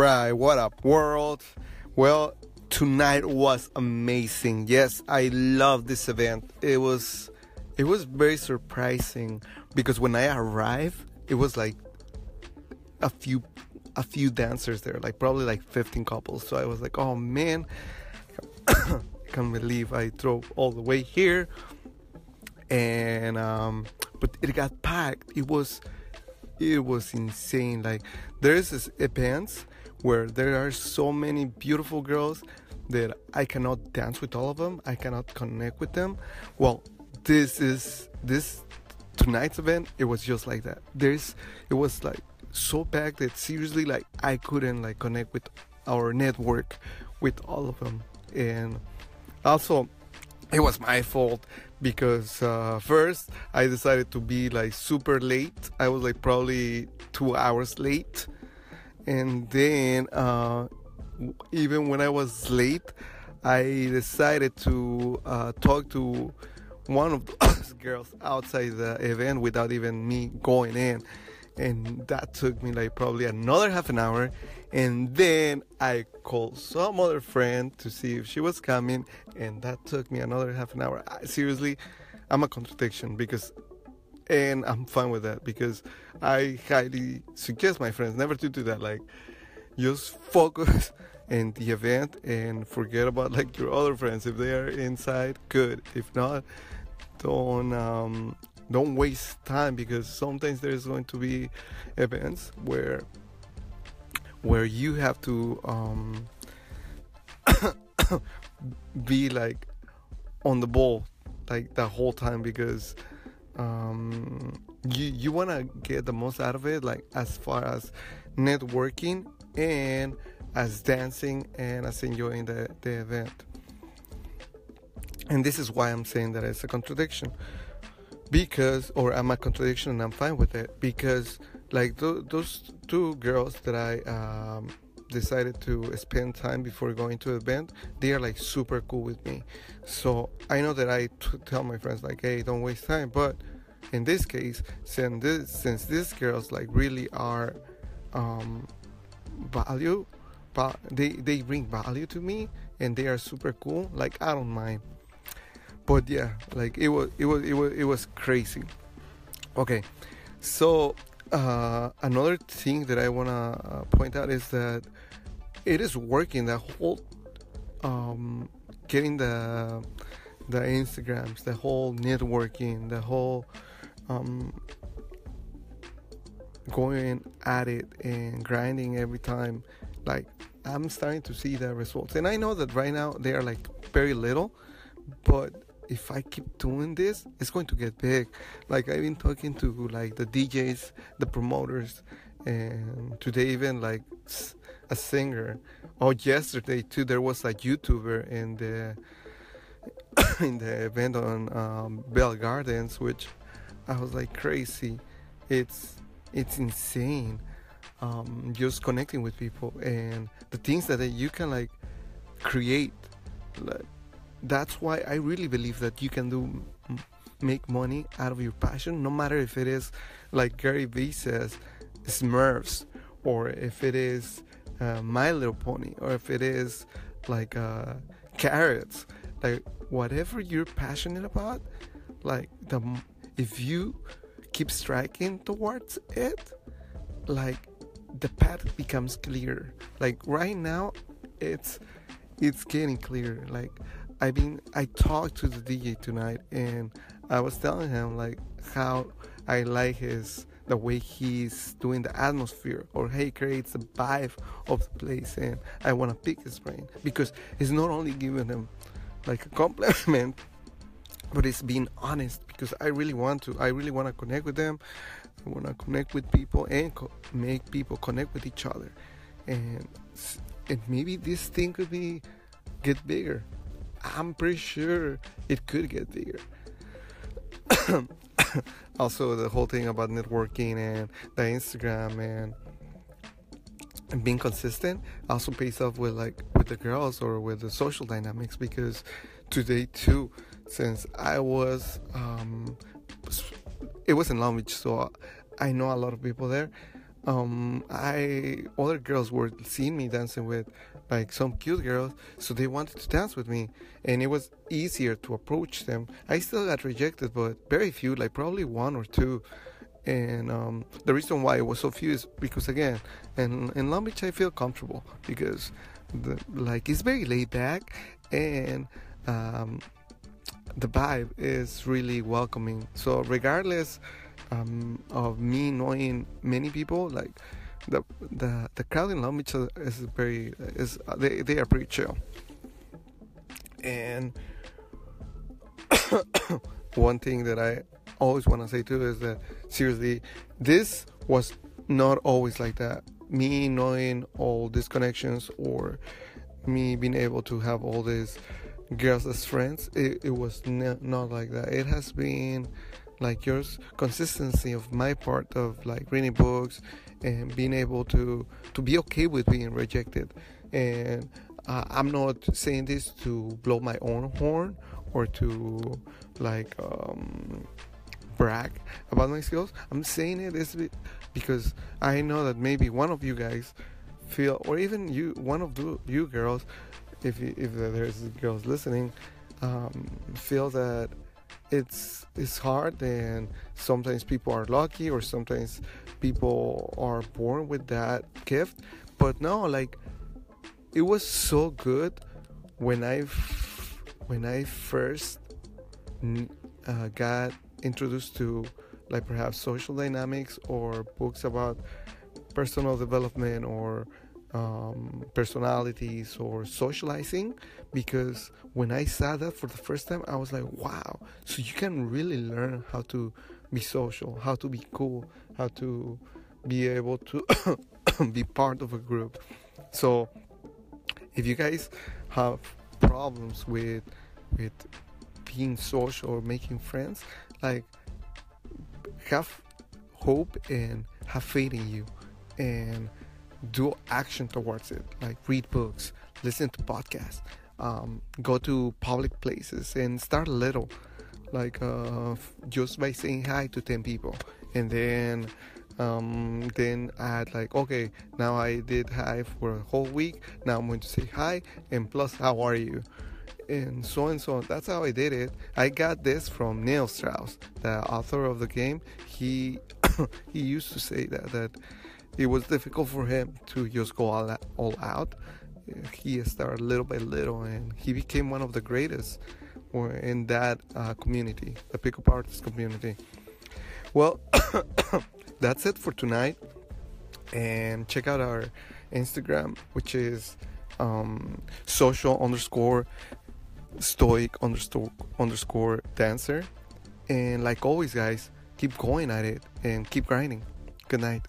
right, what up, world? Well, tonight was amazing. Yes, I love this event. It was it was very surprising because when I arrived, it was like a few a few dancers there, like probably like 15 couples. So I was like, "Oh man, I can't believe I drove all the way here." And um but it got packed. It was it was insane. Like there's this events where there are so many beautiful girls that I cannot dance with all of them. I cannot connect with them. Well, this is this tonight's event. It was just like that. There's it was like so packed that seriously like I couldn't like connect with our network with all of them. And also it was my fault because uh, first I decided to be like super late. I was like probably two hours late, and then uh, even when I was late, I decided to uh, talk to one of those girls outside the event without even me going in. And that took me like probably another half an hour. And then i called some other friend to see if she was coming. And that took me another half an hour. I, seriously i'm a contradiction because and i'm fine with that because i highly suggest my friends never to do that. Like just focus in the event and forget about like your other friends. If they are inside good. If not don't um, don't waste time because sometimes there's going to be events where where you have to um, be like on the ball like the whole time because um, you you want to get the most out of it like as far as networking and as dancing and as enjoying the, the event. And this is why i'm saying that it's a contradiction. Because or I'm a contradiction and I'm fine with it. Because like th- those two girls that I um, decided to spend time before going to the event they are like super cool with me. So I know that I t- tell my friends like hey don't waste time but in this case since this since these girls like really are um, value but they they bring value to me and they are super cool like I don't mind. But yeah like it was it was it was it was crazy. Okay so uh, another thing that i want to uh, point out is that it is working the whole um, getting the the instagrams the whole networking the whole um, going at it and grinding every time like i'm starting to see the results and i know that right now they are like very little but if I keep doing this, it's going to get big. Like I've been talking to like the DJs, the promoters, and today even like a singer. Oh, yesterday too, there was a YouTuber in the in the event on um, Bell Gardens, which I was like crazy. It's it's insane. Um, just connecting with people and the things that you can like create. Like, that's why I really believe that you can do make money out of your passion, no matter if it is like Gary Vee says, Smurfs, or if it is uh, My Little Pony, or if it is like uh, carrots, like whatever you're passionate about, like the if you keep striking towards it, like the path becomes clear. Like right now, it's it's getting clear. Like I mean, I talked to the DJ tonight, and I was telling him like how I like his the way he's doing the atmosphere, or how he creates the vibe of the place, and I want to pick his brain because he's not only giving him like a compliment, but it's being honest because I really want to. I really want to connect with them. I want to connect with people and co- make people connect with each other, and and maybe this thing could be get bigger I'm pretty sure it could get bigger. also, the whole thing about networking and the Instagram and and being consistent also pays off with like with the girls or with the social dynamics because today too, since I was um, it was in Long Beach, so I know a lot of people there. um, I other girls were seeing me dancing with like some cute girls, so they wanted to dance with me, and it was easier to approach them. I still got rejected, but very few, like probably one or two. And um, the reason why it was so few is because again, in in Long Beach I feel comfortable because the, like it's very laid back and um, the vibe is really welcoming. So regardless um, of me knowing many people, like the the the crowd in Long Beach is very is they they are pretty chill. And one thing that I always want to say too is that seriously, this was not always like that. Me knowing all these connections or me being able to have all these girls as friends, it, it was ne- not like that. It has been like yours consistency of my part of like reading books and being able to to be okay with being rejected and uh, i'm not saying this to blow my own horn or to like um, brag about my skills i'm saying it is because i know that maybe one of you guys feel or even you one of the, you girls if if there's girls listening um, feel that it's it's hard and sometimes people are lucky or sometimes people are born with that gift. But no like it was so good when i when i first uh, got introduced to like perhaps social dynamics or books about personal development or um, personalities or socializing because when I saw that for the first time, I was like, wow, so you can really learn how to be social, how to be cool, how to be able to be part of a group. So if you guys have problems with with being social or making friends, like have hope and have faith in you and do action towards it like read books listen to podcasts um, go to public places and start little like uh, just by saying hi to 10 people and then um, then add like okay now i did hi for a whole week now i'm going to say hi and plus how are you and so and so. That's how I did it. I got this from Neil Strauss, the author of the game. He he used to say that that it was difficult for him to just go all, all out. He started little by little, and he became one of the greatest in that uh, community, the pickup artist community. Well, that's it for tonight. And check out our Instagram, which is um, social underscore stoic underscore underscore dancer. And like always, guys, keep going at it and keep grinding. Good night.